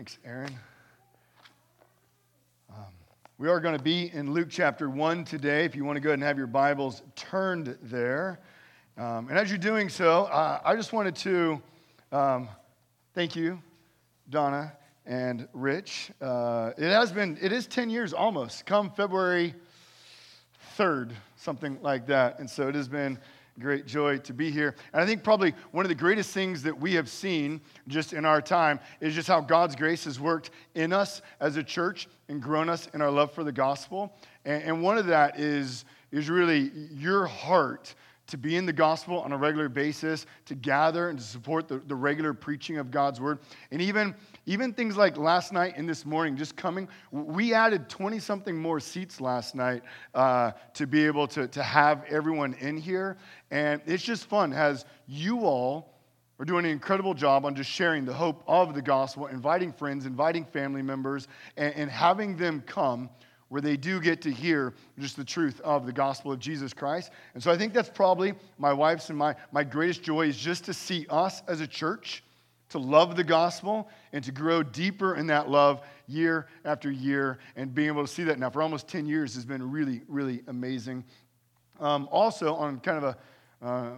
Thanks, Aaron. Um, we are going to be in Luke chapter 1 today. If you want to go ahead and have your Bibles turned there. Um, and as you're doing so, uh, I just wanted to um, thank you, Donna and Rich. Uh, it has been, it is 10 years almost, come February 3rd, something like that. And so it has been great joy to be here. And I think probably one of the greatest things that we have seen just in our time is just how God's grace has worked in us as a church and grown us in our love for the gospel. And, and one of that is, is really your heart to be in the gospel on a regular basis, to gather and to support the, the regular preaching of God's word. And even, even things like last night and this morning, just coming, we added 20 something more seats last night uh, to be able to, to have everyone in here. And it's just fun as you all are doing an incredible job on just sharing the hope of the gospel, inviting friends, inviting family members, and, and having them come where they do get to hear just the truth of the gospel of Jesus Christ. And so I think that's probably my wife's and my, my greatest joy is just to see us as a church to love the gospel and to grow deeper in that love year after year. And being able to see that now for almost 10 years has been really, really amazing. Um, also, on kind of a uh,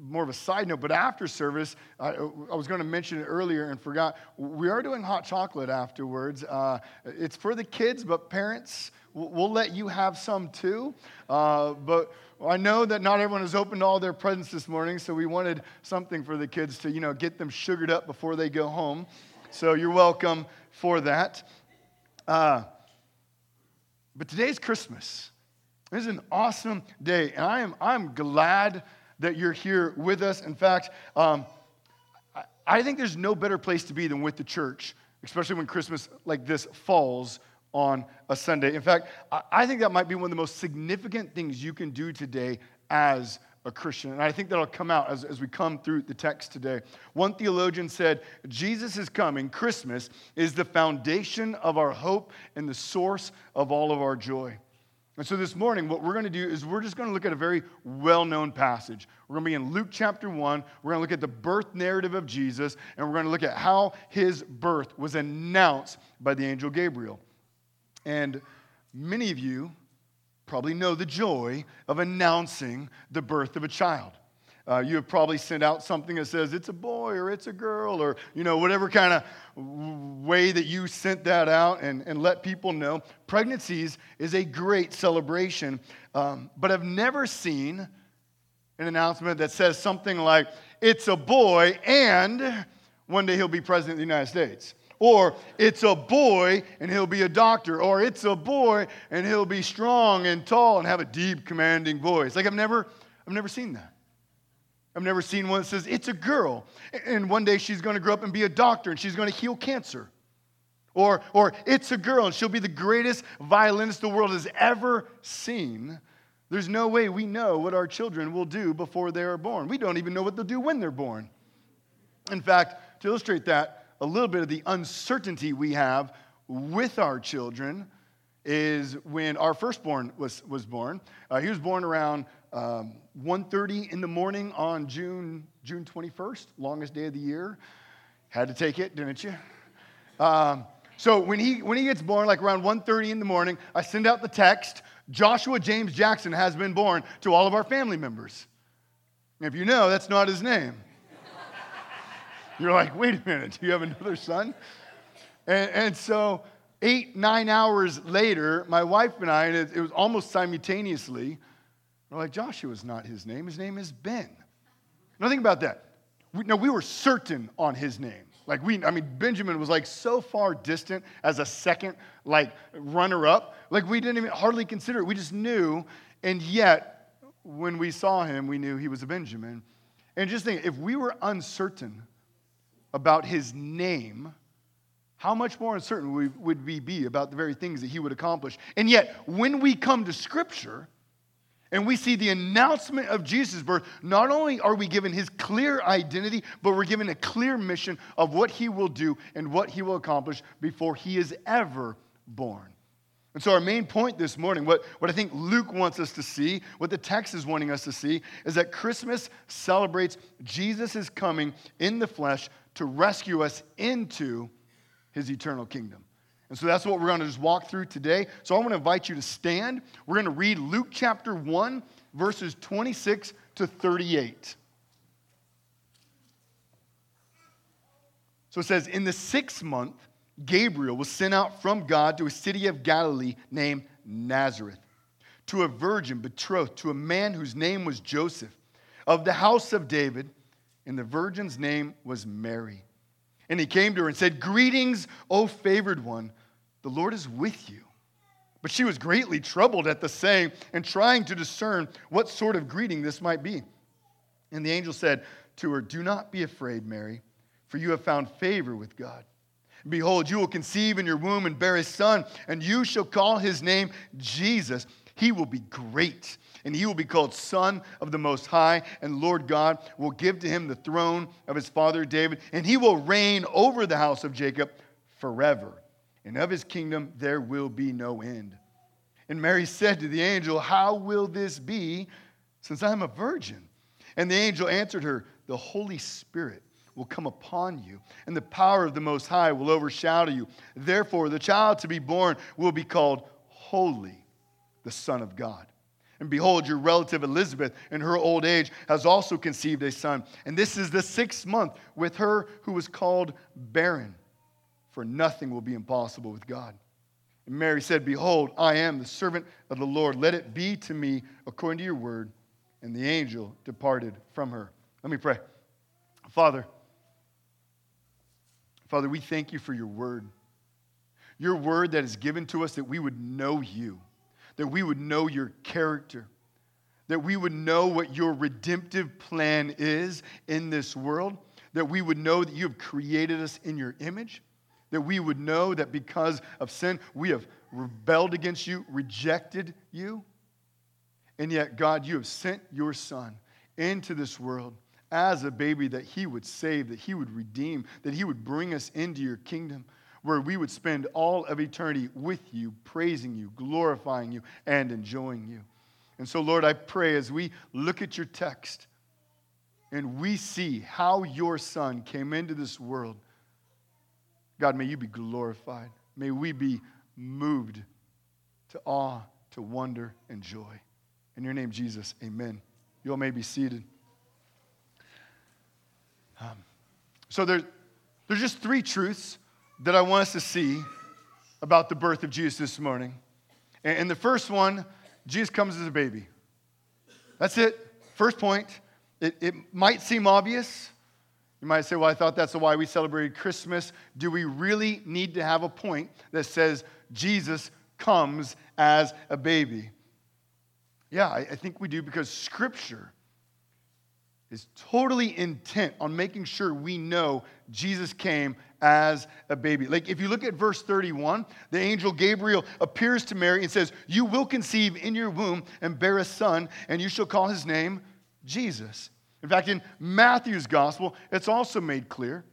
more of a side note, but after service, I, I was going to mention it earlier and forgot. We are doing hot chocolate afterwards. Uh, it's for the kids, but parents, we'll let you have some too. Uh, but I know that not everyone has opened all their presents this morning, so we wanted something for the kids to, you know, get them sugared up before they go home. So you're welcome for that. Uh, but today's Christmas. This is an awesome day, and I am I'm glad that you're here with us. In fact, um, I think there's no better place to be than with the church, especially when Christmas like this falls on a Sunday. In fact, I think that might be one of the most significant things you can do today as a Christian. And I think that'll come out as, as we come through the text today. One theologian said, Jesus is coming. Christmas is the foundation of our hope and the source of all of our joy. And so this morning, what we're going to do is we're just going to look at a very well known passage. We're going to be in Luke chapter 1. We're going to look at the birth narrative of Jesus, and we're going to look at how his birth was announced by the angel Gabriel. And many of you probably know the joy of announcing the birth of a child. Uh, you have probably sent out something that says it's a boy or it's a girl or you know whatever kind of way that you sent that out and, and let people know pregnancies is a great celebration um, but i've never seen an announcement that says something like it's a boy and one day he'll be president of the united states or it's a boy and he'll be a doctor or it's a boy and he'll be strong and tall and have a deep commanding voice like i've never i've never seen that I've never seen one that says it's a girl, and one day she's going to grow up and be a doctor and she's going to heal cancer. Or, or it's a girl and she'll be the greatest violinist the world has ever seen. There's no way we know what our children will do before they are born. We don't even know what they'll do when they're born. In fact, to illustrate that, a little bit of the uncertainty we have with our children is when our firstborn was, was born. Uh, he was born around um, 1.30 in the morning on June, June 21st, longest day of the year. Had to take it, didn't you? Um, so when he, when he gets born, like around 1.30 in the morning, I send out the text, Joshua James Jackson has been born to all of our family members. If you know, that's not his name. You're like, wait a minute, do you have another son? And, and so eight, nine hours later, my wife and I, and it, it was almost simultaneously, we're like, Joshua's not his name. His name is Ben. Now think about that. We, no, we were certain on his name. Like we, I mean, Benjamin was like so far distant as a second, like runner up. Like we didn't even hardly consider it. We just knew. And yet, when we saw him, we knew he was a Benjamin. And just think, if we were uncertain about his name, how much more uncertain would we be about the very things that he would accomplish? And yet, when we come to Scripture, and we see the announcement of Jesus' birth, not only are we given his clear identity, but we're given a clear mission of what he will do and what he will accomplish before he is ever born. And so, our main point this morning, what, what I think Luke wants us to see, what the text is wanting us to see, is that Christmas celebrates Jesus' coming in the flesh to rescue us into his eternal kingdom. And so that's what we're going to just walk through today. So I want to invite you to stand. We're going to read Luke chapter 1, verses 26 to 38. So it says, In the sixth month, Gabriel was sent out from God to a city of Galilee named Nazareth, to a virgin betrothed to a man whose name was Joseph, of the house of David, and the virgin's name was Mary. And he came to her and said, Greetings, O favored one, the Lord is with you. But she was greatly troubled at the saying and trying to discern what sort of greeting this might be. And the angel said to her, Do not be afraid, Mary, for you have found favor with God. Behold, you will conceive in your womb and bear a son, and you shall call his name Jesus. He will be great, and he will be called Son of the Most High, and Lord God will give to him the throne of his father David, and he will reign over the house of Jacob forever and of his kingdom there will be no end. And Mary said to the angel, How will this be since I'm a virgin? And the angel answered her, The Holy Spirit will come upon you, and the power of the Most High will overshadow you. Therefore, the child to be born will be called Holy, the Son of God. And behold, your relative Elizabeth, in her old age, has also conceived a son. And this is the sixth month with her who was called barren for nothing will be impossible with God. And Mary said, Behold, I am the servant of the Lord. Let it be to me according to your word. And the angel departed from her. Let me pray. Father, Father, we thank you for your word. Your word that is given to us that we would know you, that we would know your character, that we would know what your redemptive plan is in this world, that we would know that you have created us in your image that we would know that because of sin, we have rebelled against you, rejected you. And yet, God, you have sent your Son into this world as a baby that He would save, that He would redeem, that He would bring us into your kingdom where we would spend all of eternity with you, praising you, glorifying you, and enjoying you. And so, Lord, I pray as we look at your text and we see how your Son came into this world God, may you be glorified. May we be moved to awe, to wonder, and joy. In your name, Jesus, amen. You all may be seated. Um, so there, there's just three truths that I want us to see about the birth of Jesus this morning. And, the first one, Jesus comes as a baby. That's it. First point. It, it might seem obvious, you might say, well, I thought that's why we celebrated Christmas. Do we really need to have a point that says Jesus comes as a baby? Yeah, I, think we do because Scripture is totally intent on making sure we know Jesus came as a baby. Like if you look at verse 31, the angel Gabriel appears to Mary and says, You will conceive in your womb and bear a son, and you shall call his name Jesus. In fact, in Matthew's gospel, it's also made clear.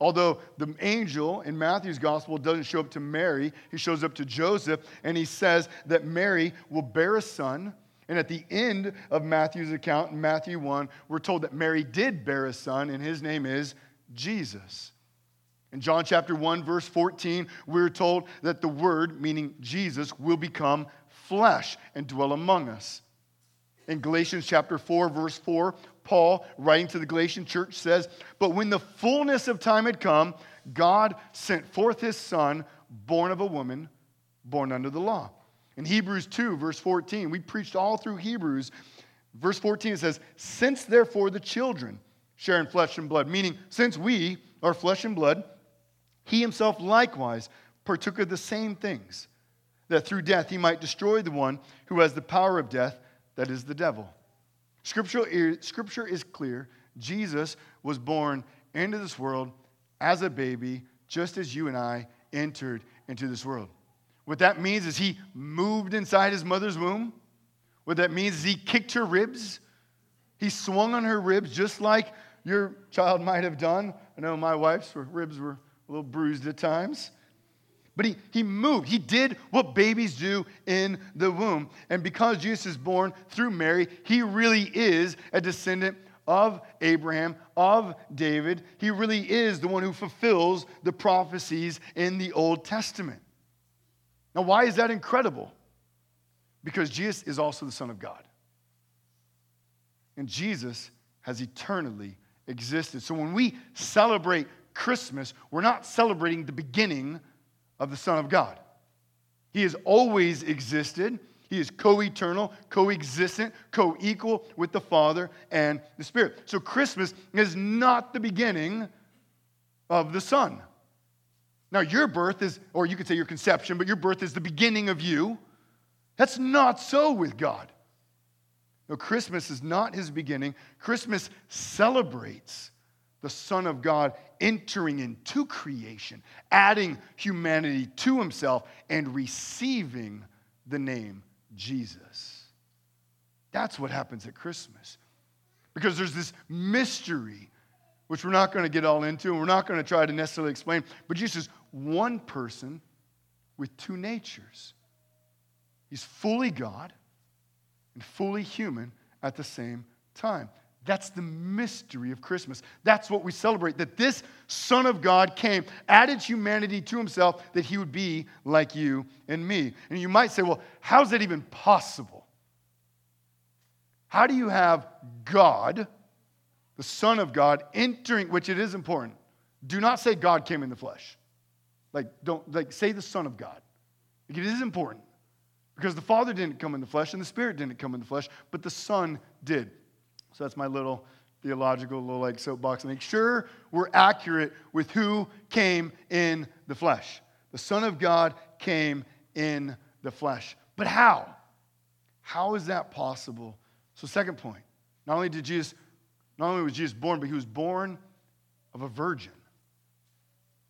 Although the angel in Matthew's gospel doesn't show up to Mary, he shows up to Joseph and he says that Mary will bear a son. And at the end of Matthew's account, in Matthew 1, we're told that Mary did bear a son, and his name is Jesus. In John chapter 1, verse 14, we're told that the Word, meaning Jesus, will become flesh and dwell among us. In Galatians chapter 4, verse 4, Paul, writing to the Galatian church, says, But when the fullness of time had come, God sent forth his son, born of a woman, born under the law. In Hebrews 2, verse 14, we preached all through Hebrews. Verse 14 it says, Since therefore the children share in flesh and blood, meaning since we are flesh and blood, he himself likewise partook of the same things, that through death he might destroy the one who has the power of death, that is the devil Scripture is, scripture is clear. Jesus was born into this world as a baby, just as you and I entered into this world. What that means is he moved inside his mother's womb. What that means is he kicked her ribs. He swung on her ribs just like your child might have done. I know my wife's ribs were a little bruised at times. But he, he moved. He did what babies do in the womb. And because Jesus is born through Mary, he really is a descendant of Abraham, of David. He really is the one who fulfills the prophecies in the Old Testament. Now, why is that incredible? Because Jesus is also the Son of God. And Jesus has eternally existed. So when we celebrate Christmas, we're not celebrating the beginning of the Son of God. He has always existed. He is co eternal, co existent, co equal with the Father and the Spirit. So Christmas is not the beginning of the Son. Now, your birth is, or you could say your conception, but your birth is the beginning of you. That's not so with God. No, Christmas is not his beginning. Christmas celebrates the Son of God entering into creation, adding humanity to himself, and receiving the name Jesus. That's what happens at Christmas. Because there's this mystery, which we're not going to get all into, and we're not going to try to necessarily explain, but Jesus one person with two natures. He's fully God and fully human at the same time. That's the mystery of Christmas. That's what we celebrate that this Son of God came, added humanity to himself, that he would be like you and me. And you might say, well, how's that even possible? How do you have God, the Son of God, entering, which it is important. Do not say God came in the flesh. Like, don't, like, say the Son of God. Like, it is important. Because the Father didn't come in the flesh and the Spirit didn't come in the flesh, but the Son did. So that's my little theological little like soapbox. Make sure we're accurate with who came in the flesh. The Son of God came in the flesh. But how? How is that possible? So, second point. Not only did Jesus, not only was Jesus born, but he was born of a virgin.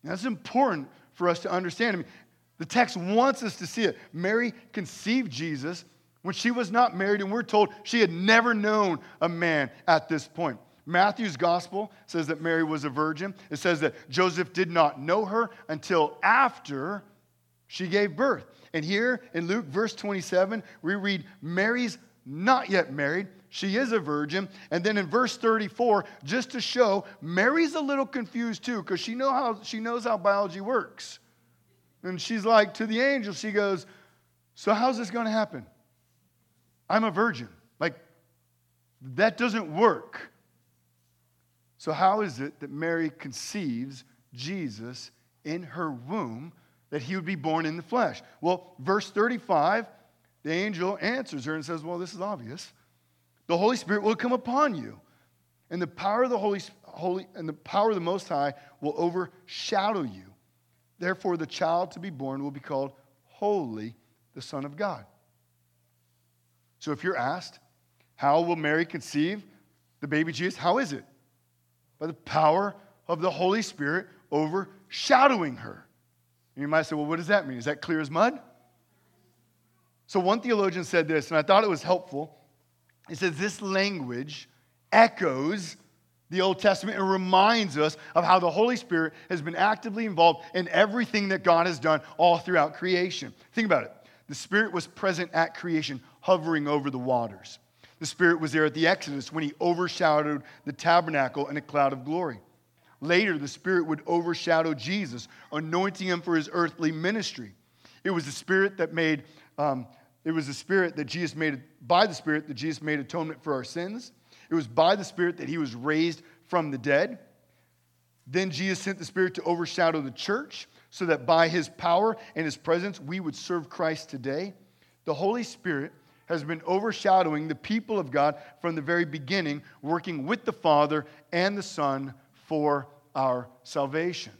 And that's important for us to understand. I mean, the text wants us to see it. Mary conceived Jesus when she was not married, and we're told she had never known a man at this point. Matthew's gospel says that Mary was a virgin. It says that Joseph did not know her until after she gave birth. And here in Luke, verse 27, we read Mary's not yet married. She is a virgin. And then in verse 34, just to show, Mary's a little confused too, because she, know how, she knows how biology works. And she's like, to the angel, she goes, So how's this going to happen? I'm a virgin. Like, that doesn't work. So, how is it that Mary conceives Jesus in her womb that he would be born in the flesh? Well, verse 35, the angel answers her and says, Well, this is obvious. The Holy Spirit will come upon you, and the power of the Holy, Holy and the power of the Most High will overshadow you. Therefore, the child to be born will be called Holy, the Son of God. So if you're asked, how will Mary conceive the baby Jesus? How is it? By the power of the Holy Spirit overshadowing her. And you might say, well, what does that mean? Is that clear as mud? So one theologian said this, and I thought it was helpful. He says this language echoes the Old Testament and reminds us of how the Holy Spirit has been actively involved in everything that God has done all throughout creation. Think about it. The Spirit was present at creation, hovering over the waters. The Spirit was there at the Exodus when He overshadowed the tabernacle in a cloud of glory. Later, the Spirit would overshadow Jesus, anointing him for his earthly ministry. It was the Spirit that made, um, it was the Spirit that Jesus made, by the Spirit that Jesus made atonement for our sins. It was by the Spirit that he was raised from the dead. Then Jesus sent the Spirit to overshadow the church so that by his power and his presence we would serve Christ today. The Holy Spirit has been overshadowing the people of God from the very beginning, working with the Father and the Son for our salvation.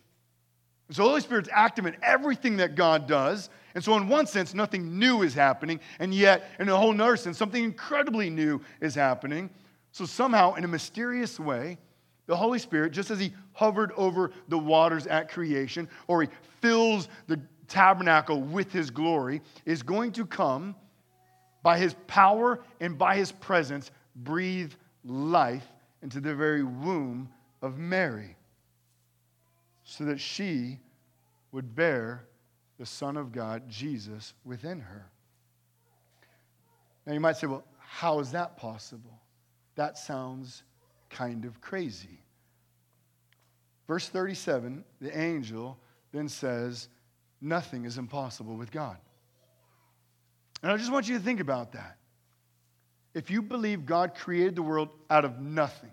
So the Holy Spirit's active in everything that God does. And so, in one sense, nothing new is happening. And yet, in a whole nother sense, something incredibly new is happening. So, somehow, in a mysterious way, the Holy Spirit, just as He hovered over the waters at creation, or He fills the tabernacle with His glory, is going to come by His power and by His presence, breathe life into the very womb of Mary so that she would bear the Son of God, Jesus, within her. Now you might say, well, how is that possible? That sounds kind of crazy. Verse 37, the angel then says, Nothing is impossible with God. And I just want you to think about that. If you believe God created the world out of nothing,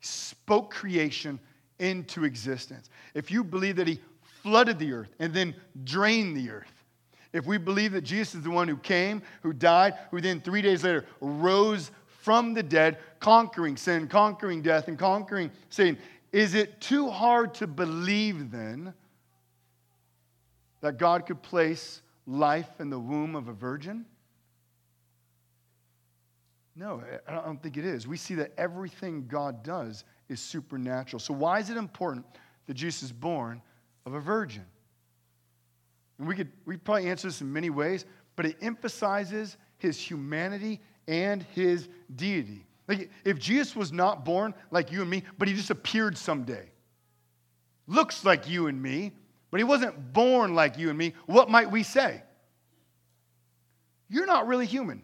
spoke creation into existence, if you believe that He flooded the earth and then drained the earth, if we believe that Jesus is the one who came, who died, who then three days later rose from the dead, conquering sin, conquering death, and conquering Satan, is it too hard to believe then that God could place life in the womb of a virgin? No, I don't think it is. We see that everything God does is supernatural. So, why is it important that Jesus is born of a virgin? And we could we probably answer this in many ways, but it emphasizes his humanity and his deity. Like if Jesus was not born like you and me, but he just appeared someday, looks like you and me, but he wasn't born like you and me, what might we say? You're not really human.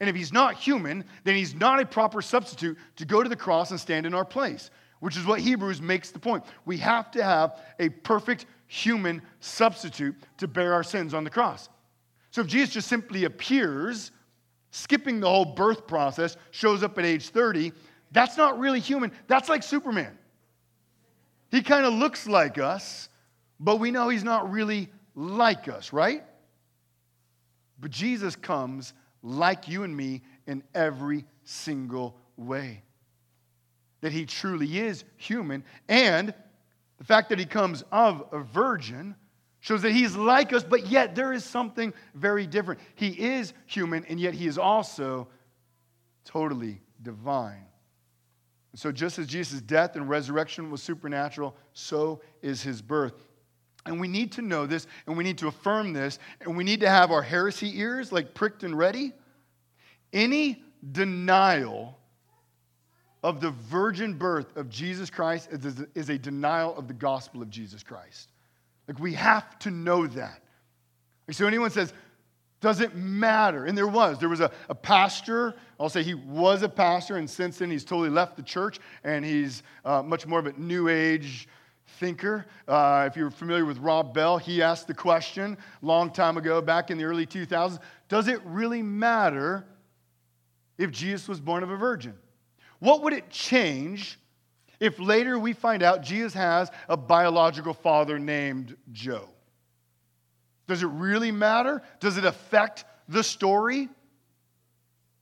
And if he's not human, then he's not a proper substitute to go to the cross and stand in our place, which is what Hebrews makes the point. We have to have a perfect human substitute to bear our sins on the cross. So if Jesus just simply appears, skipping the whole birth process, shows up at age 30, that's not really human. That's like Superman. He kind of looks like us, but we know he's not really like us, right? But Jesus comes like you and me in every single way. That he truly is human. And the fact that he comes of a virgin shows that he's like us, but yet there is something very different. He is human, and yet he is also totally divine. So, just as Jesus' death and resurrection was supernatural, so is his birth. And we need to know this, and we need to affirm this, and we need to have our heresy ears like pricked and ready. Any denial of the virgin birth of Jesus Christ is a denial of the gospel of Jesus Christ. Like, we have to know that. Like, so, anyone says, does it matter? And there was. There was a, a pastor. I'll say he was a pastor, and since then he's totally left the church, and he's uh, much more of a new age thinker. Uh, if you're familiar with Rob Bell, he asked the question long time ago, back in the early 2000s Does it really matter if Jesus was born of a virgin? What would it change if later we find out Jesus has a biological father named Joe? Does it really matter? Does it affect the story?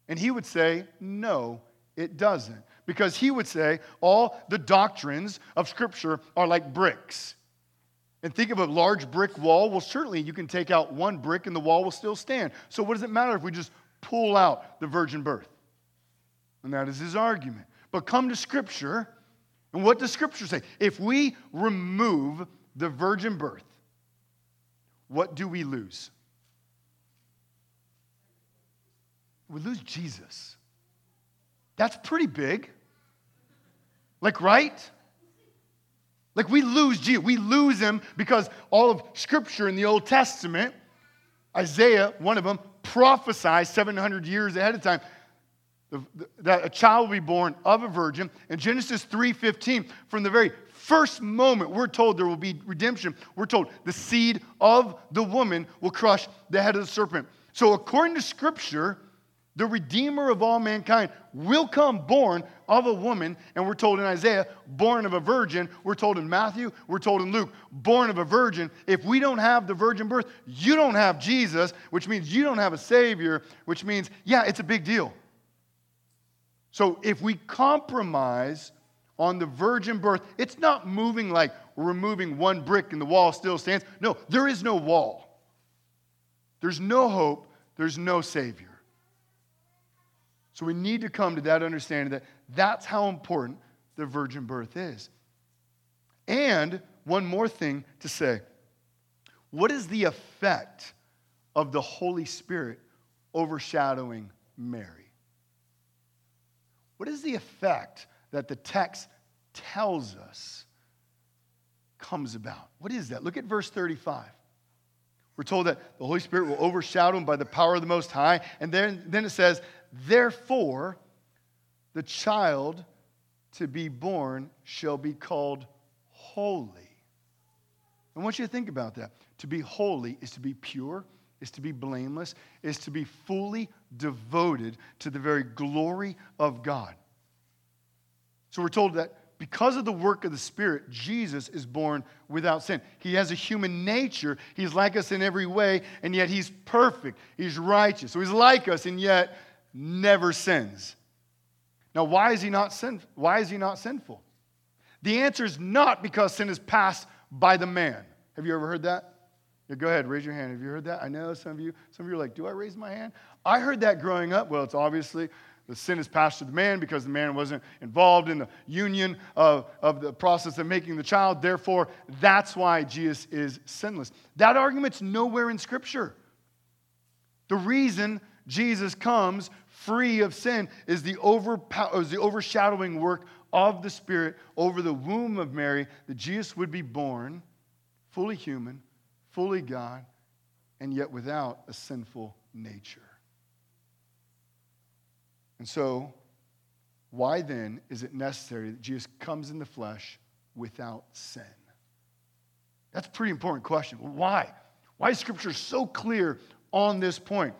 And he would say, no, it doesn't. Because he would say all the doctrines of Scripture are like bricks. And think of a large brick wall. Well, certainly you can take out one brick and the wall will still stand. So, what does it matter if we just pull out the virgin birth? And that is his argument. But come to Scripture, and what does Scripture say? If we remove the virgin birth, what do we lose? We lose Jesus. That's pretty big. Like, right? Like, we lose Jesus. We lose him because all of Scripture in the Old Testament, Isaiah, one of them, prophesied 700 years ahead of time that a child will be born of a virgin. In Genesis 3:15, from the very first moment we're told there will be redemption, we're told the seed of the woman will crush the head of the serpent. So according to scripture, the redeemer of all mankind will come born of a woman, and we're told in Isaiah, born of a virgin. We're told in Matthew, we're told in Luke, born of a virgin. If we don't have the virgin birth, you don't have Jesus, which means you don't have a Savior, which means, yeah, it's a big deal. So if we compromise on the virgin birth, it's not moving like removing one brick and the wall still stands. No, there is no wall. There's no hope. There's no Savior. So we need to come to that understanding that that's how important the virgin birth is. And one more thing to say what is the effect of the Holy Spirit overshadowing Mary? What is the effect that the text tells us comes about? What is that? Look at verse 35. We're told that the Holy Spirit will overshadow him by the power of the Most High. And then, then it says, Therefore, the child to be born shall be called holy. I want you to think about that. To be holy is to be pure, is to be blameless, is to be fully devoted to the very glory of God. So we're told that because of the work of the Spirit, Jesus is born without sin. He has a human nature. He's like us in every way, and yet he's perfect. He's righteous. So he's like us, and yet never sins. Now, why is he not sin? Why is he not sinful? The answer is not because sin is passed by the man. Have you ever heard that? Yeah, go ahead, raise your hand. Have you heard that? I know some of you, some of you are like, do I raise my hand? I heard that growing up. Well, it's obviously the sin is passed to the man because the man wasn't involved in the union of, of the process of making the child. Therefore, that's why Jesus is sinless. That argument's nowhere in Scripture. The reason Jesus comes free of sin is the, overpower, is the overshadowing work of the Spirit over the womb of Mary that Jesus would be born fully human, fully God, and yet without a sinful nature. And so, why then is it necessary that Jesus comes in the flesh without sin? That's a pretty important question. Why? Why is Scripture so clear on this point?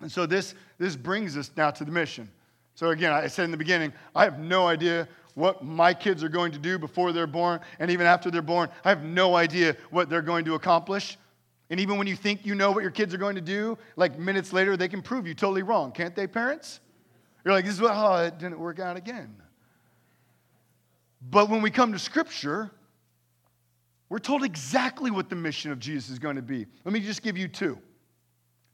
And so this, this brings us now to the mission. So again, I said in the beginning, I have no idea what my kids are going to do before they're born, and even after they're born, I have no idea what they're going to accomplish. And even when you think you know what your kids are going to do, like minutes later, they can prove you totally wrong, can't they, parents? You're like, this is what, oh, it didn't work out again. But when we come to Scripture, we're told exactly what the mission of Jesus is going to be. Let me just give you two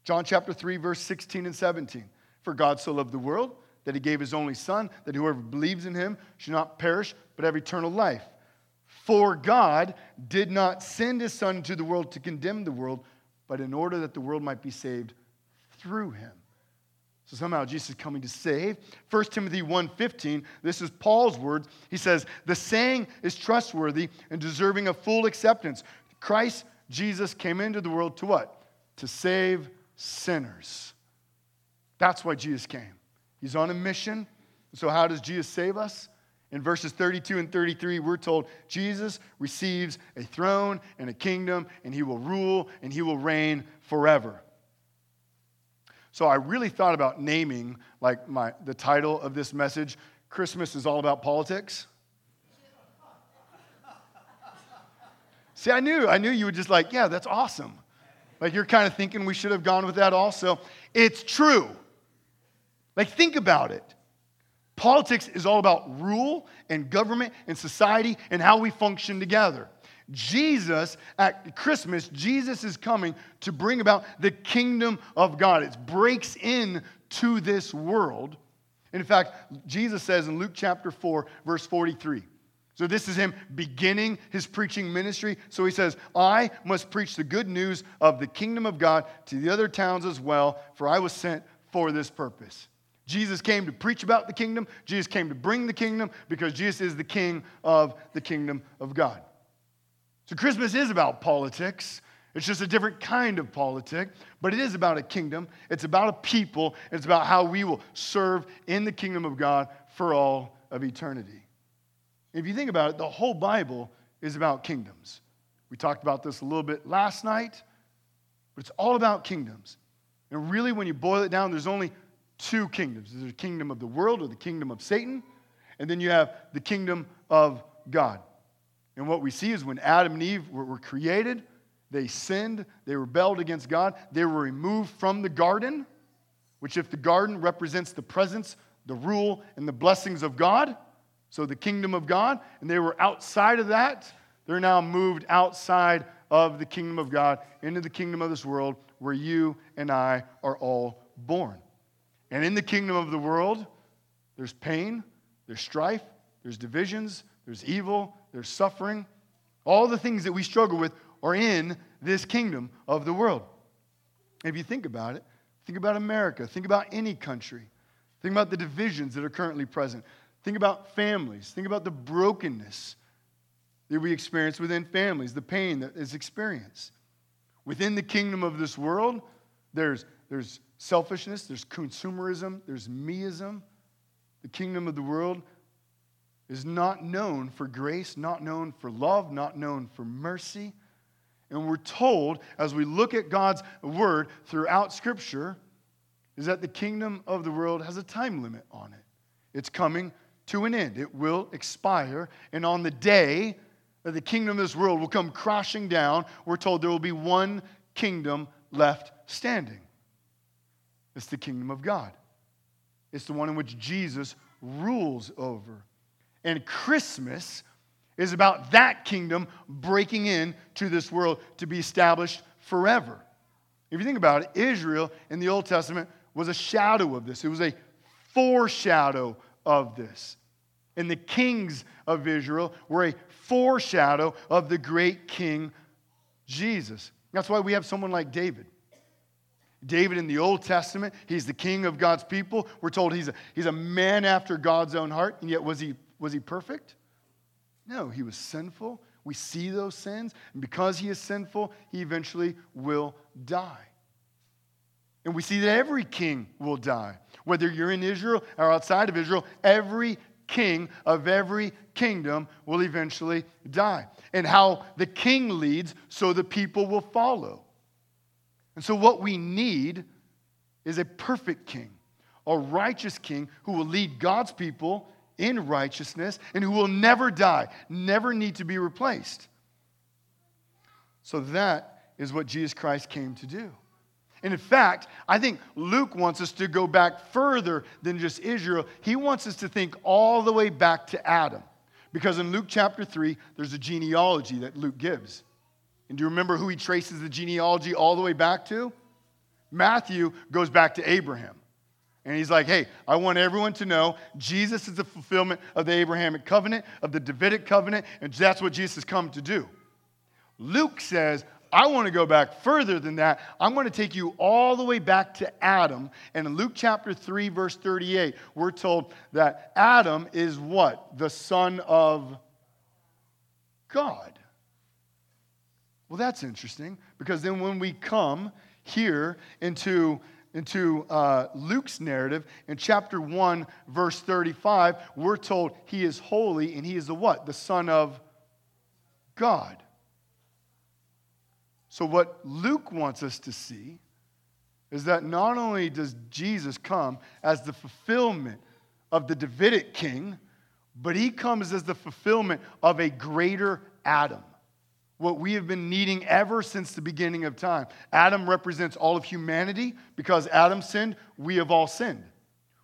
John chapter 3, verse 16 and 17. For God so loved the world that he gave his only Son, that whoever believes in him should not perish, but have eternal life. For God did not send his Son into the world to condemn the world, but in order that the world might be saved through him. So somehow Jesus is coming to save. 1 Timothy 1:15, this is Paul's words. He says, "The saying is trustworthy and deserving of full acceptance. Christ Jesus came into the world to what? To save sinners." That's why Jesus came. He's on a mission. So how does Jesus save us? In verses 32 and 33, we're told Jesus receives a throne and a kingdom, and he will rule and he will reign forever. So I really thought about naming like my the title of this message. Christmas is all about politics. See, I knew, I knew you would just like, yeah, that's awesome. Like you're kind of thinking we should have gone with that also. It's true. Like think about it. Politics is all about rule and government and society and how we function together. Jesus, at Christmas, Jesus is coming to bring about the kingdom of God. It breaks in to this world. In fact, Jesus says in Luke chapter 4, verse 43. So, this is him beginning his preaching ministry. So, he says, I must preach the good news of the kingdom of God to the other towns as well, for I was sent for this purpose. Jesus came to preach about the kingdom. Jesus came to bring the kingdom because Jesus is the king of the kingdom of God. So Christmas is about politics. It's just a different kind of politic, but it is about a kingdom. It's about a people. It's about how we will serve in the kingdom of God for all of eternity. If you think about it, the whole Bible is about kingdoms. We talked about this a little bit last night, but it's all about kingdoms. And really, when you boil it down, there's only two kingdoms there's the kingdom of the world or the kingdom of Satan, and then you have the kingdom of God. And what we see is when Adam and Eve were, were created, they sinned, they rebelled against God, they were removed from the garden, which, if the garden represents the presence, the rule, and the blessings of God, so the kingdom of God, and they were outside of that, they're now moved outside of the kingdom of God into the kingdom of this world where you and I are all born. And in the kingdom of the world, there's pain, there's strife, there's divisions, there's evil, there's suffering. All the things that we struggle with are in this kingdom of the world. if you think about it, think about America, think about any country, think about the divisions that are currently present, think about families, think about the brokenness that we experience within families, the pain that is experienced. Within the kingdom of this world, there's, there's selfishness, there's consumerism, there's meism. The kingdom of the world is not known for grace, not known for love, not known for mercy. And we're told, as we look at God's word throughout Scripture, is that the kingdom of the world has a time limit on it. It's coming to an end, it will expire. And on the day that the kingdom of this world will come crashing down, we're told there will be one kingdom left standing. It's the kingdom of God, it's the one in which Jesus rules over. And Christmas is about that kingdom breaking into this world to be established forever. If you think about it, Israel in the Old Testament was a shadow of this, it was a foreshadow of this. And the kings of Israel were a foreshadow of the great king Jesus. That's why we have someone like David. David in the Old Testament, he's the king of God's people. We're told he's a, he's a man after God's own heart, and yet was he was he perfect? No, he was sinful. We see those sins. And because he is sinful, he eventually will die. And we see that every king will die. Whether you're in Israel or outside of Israel, every king of every kingdom will eventually die. And how the king leads, so the people will follow. And so, what we need is a perfect king, a righteous king who will lead God's people in righteousness and who will never die, never need to be replaced. So that is what Jesus Christ came to do. And in fact, I think Luke wants us to go back further than just Israel. He wants us to think all the way back to Adam. Because in Luke chapter 3, there's a genealogy that Luke gives. And do you remember who he traces the genealogy all the way back to? Matthew goes back to Abraham. And he's like, hey, I want everyone to know Jesus is the fulfillment of the Abrahamic covenant, of the Davidic covenant, and that's what Jesus has come to do. Luke says, I want to go back further than that. I'm going to take you all the way back to Adam. And in Luke chapter 3, verse 38, we're told that Adam is what? The son of God. Well, that's interesting because then when we come here into into uh, Luke's narrative, in chapter 1, verse 35, we're told he is holy and he is the what? The Son of God. So, what Luke wants us to see is that not only does Jesus come as the fulfillment of the Davidic king, but he comes as the fulfillment of a greater Adam what we have been needing ever since the beginning of time. Adam represents all of humanity. Because Adam sinned, we have all sinned.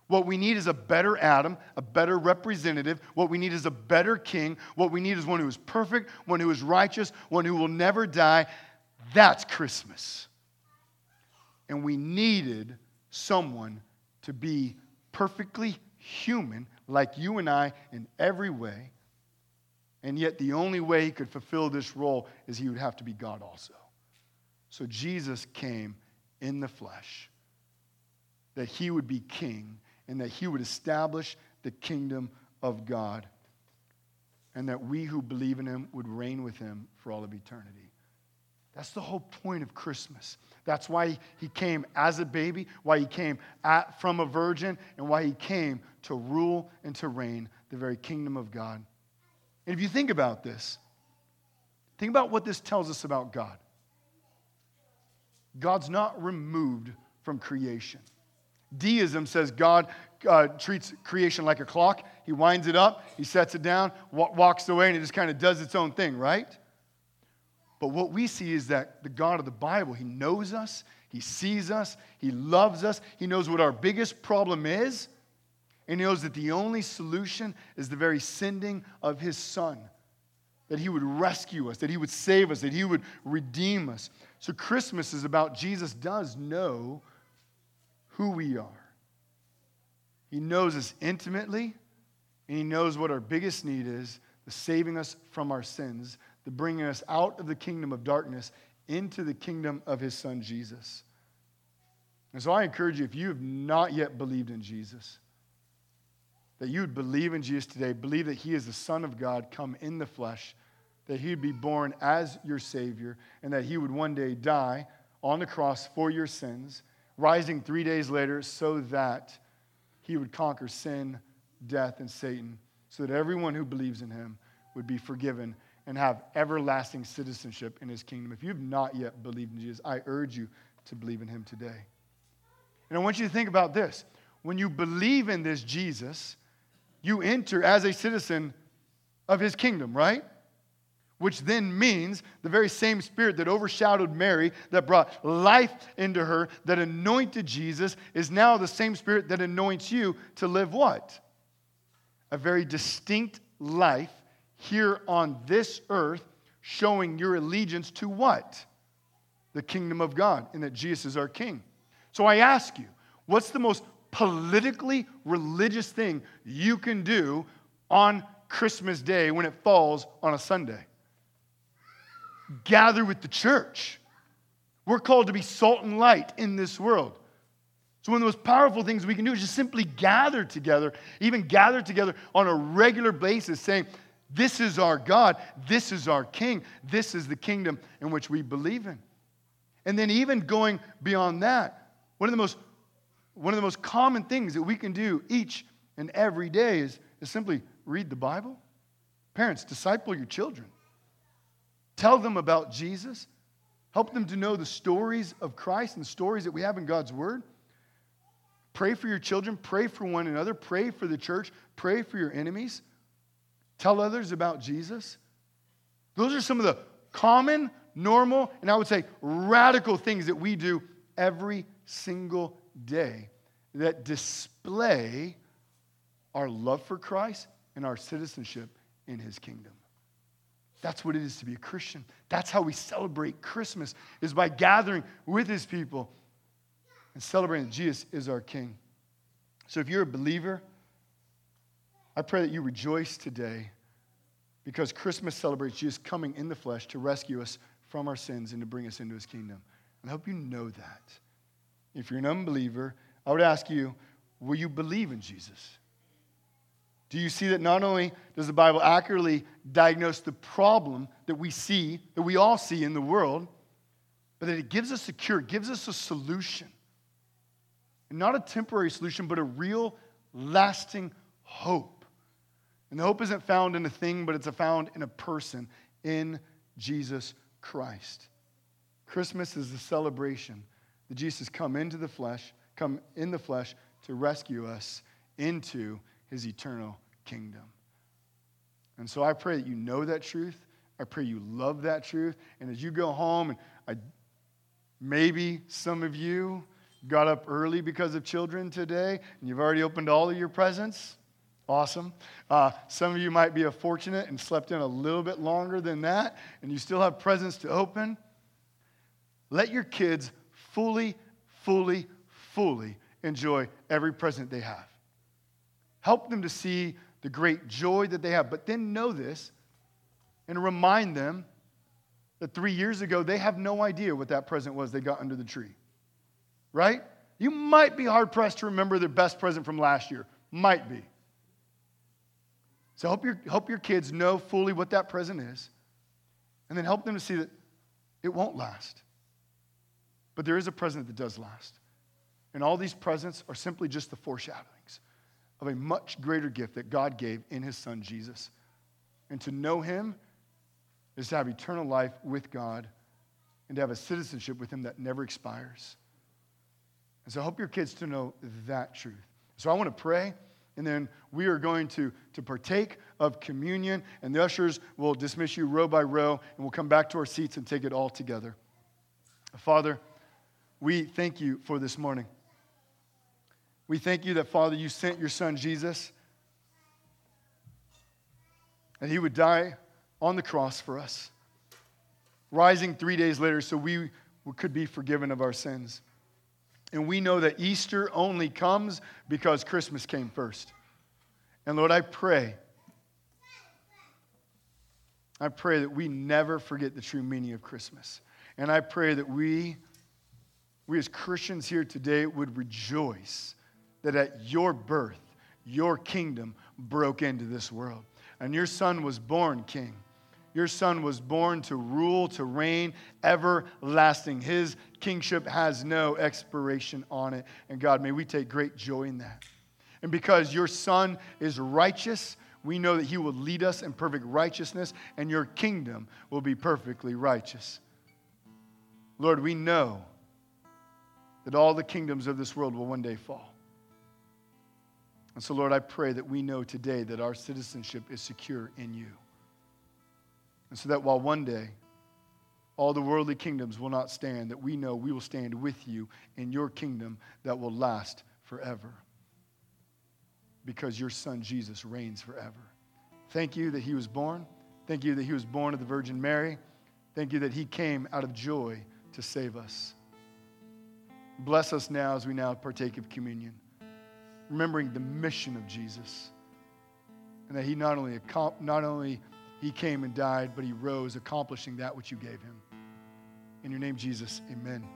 What we need is a better Adam, a better representative. What we need is a better king. What we need is one who is perfect, one who is righteous, one who will never die. That's Christmas. And we needed someone to be perfectly human, like you and I, in every way and yet, the only way he could fulfill this role is he would have to be God also. So, Jesus came in the flesh that he would be king and that he would establish the kingdom of God and that we who believe in him would reign with him for all of eternity. That's the whole point of Christmas. That's why he came as a baby, why he came at, from a virgin, and why he came to rule and to reign the very kingdom of God. And if you think about this, think about what this tells us about God. God's not removed from creation. Deism says God uh, treats creation like a clock. He winds it up, he sets it down, walks away, and it just kind of does its own thing, right? But what we see is that the God of the Bible, He knows us, He sees us, He loves us, He knows what our biggest problem is, and he knows that the only solution is the very sending of his son. That he would rescue us, that he would save us, that he would redeem us. So Christmas is about Jesus does know who we are. He knows us intimately, and he knows what our biggest need is the saving us from our sins, the bringing us out of the kingdom of darkness into the kingdom of his son Jesus. And so I encourage you, if you have not yet believed in Jesus, that you would believe in Jesus today, believe that He is the Son of God come in the flesh, that He would be born as your Savior, and that He would one day die on the cross for your sins, rising three days later so that He would conquer sin, death, and Satan, so that everyone who believes in him would be forgiven and have everlasting citizenship in his kingdom. If you have not yet believed in Jesus, I urge you to believe in him today. And I want you to think about this. When you believe in this Jesus, you enter as a citizen of his kingdom, right? Which then means the very same spirit that overshadowed Mary, that brought life into her, that anointed Jesus, is now the same spirit that anoints you to live what? A very distinct life here on this earth, showing your allegiance to what? The kingdom of God, and that Jesus is our king. So I ask you, what's the most politically religious thing you can do on Christmas Day when it falls on a Sunday? gather with the church. We're called to be salt and light in this world. So, one of the most powerful things we can do is just simply gather together, even gather together on a regular basis, saying, This is our God, this is our King, this is the kingdom in which we believe in. And then, even going beyond that, one of the most, one of the most common things that we can do each and every day is, is simply read the Bible. Parents, disciple your children. Tell them about Jesus. Help them to know the stories of Christ and the stories that we have in God's Word. Pray for your children. Pray for one another. Pray for the church. Pray for your enemies. Tell others about Jesus. Those are some of the common, normal, and I would say radical things that we do every single day that display our love for Christ and our citizenship in his kingdom. That's what it is to be a Christian. That's how we celebrate Christmas, is by gathering with his people and celebrating that Jesus is our King. So if you're a believer, I pray that you rejoice today because Christmas celebrates Jesus coming in the flesh to rescue us from our sins and to bring us into his kingdom. And I hope you know that. If you're an unbeliever, I would ask you, will you believe in Jesus? Do you see that not only does the Bible accurately diagnose the problem that we see, that we all see in the world, but that it gives us a cure, it gives us a solution. And not a temporary solution, but a real, lasting hope. And the hope isn't found in a thing, but it's found in a person, in Jesus Christ. Christmas is the celebration that Jesus come into the flesh, come in the flesh to rescue us into his eternal kingdom. And so I pray that you know that truth. I pray you love that truth. And as you go home, and I, maybe some of you got up early because of children today, and you've already opened all of your presents. Awesome. Uh, some of you might be a fortunate and slept in a little bit longer than that, and you still have presents to open. Let your kids fully, fully, fully enjoy every present they have. Help them to see the great joy that they have. But then know this and remind them that three years ago, they have no idea what that present was they got under the tree. Right? You might be hard pressed to remember their best present from last year. Might be. So help your, help your kids know fully what that present is. And then help them to see that it won't last. But there is a present that does last. And all these presents are simply just the foreshadowings of a much greater gift that God gave in his son Jesus. And to know him is to have eternal life with God and to have a citizenship with him that never expires. And so I hope your kids to know that truth. So I want to pray, and then we are going to, to partake of communion, and the ushers will dismiss you row by row, and we'll come back to our seats and take it all together. Father, we thank you for this morning. We thank you that, Father, you sent your son Jesus, and he would die on the cross for us, rising three days later so we could be forgiven of our sins. And we know that Easter only comes because Christmas came first. And Lord, I pray, I pray that we never forget the true meaning of Christmas. And I pray that we, we as Christians here today would rejoice that at your birth, your kingdom broke into this world. And your son was born king. Your son was born to rule, to reign, everlasting. His kingship has no expiration on it. And God, may we take great joy in that. And because your son is righteous, We know that He will lead us in perfect righteousness, and your kingdom will be perfectly righteous. Lord, we know that all the kingdoms of this world will one day fall. And so, Lord, I pray that we know today that our citizenship is secure in you. And so that while one day all the worldly kingdoms will not stand, that we know we will stand with you in your kingdom that will last forever. Because your son Jesus reigns forever. Thank you that he was born. Thank you that he was born of the Virgin Mary. Thank you that he came out of joy to save us. Bless us now as we now partake of communion, remembering the mission of Jesus and that he not only, not only he came and died, but he rose, accomplishing that which you gave him. In your name, Jesus, amen.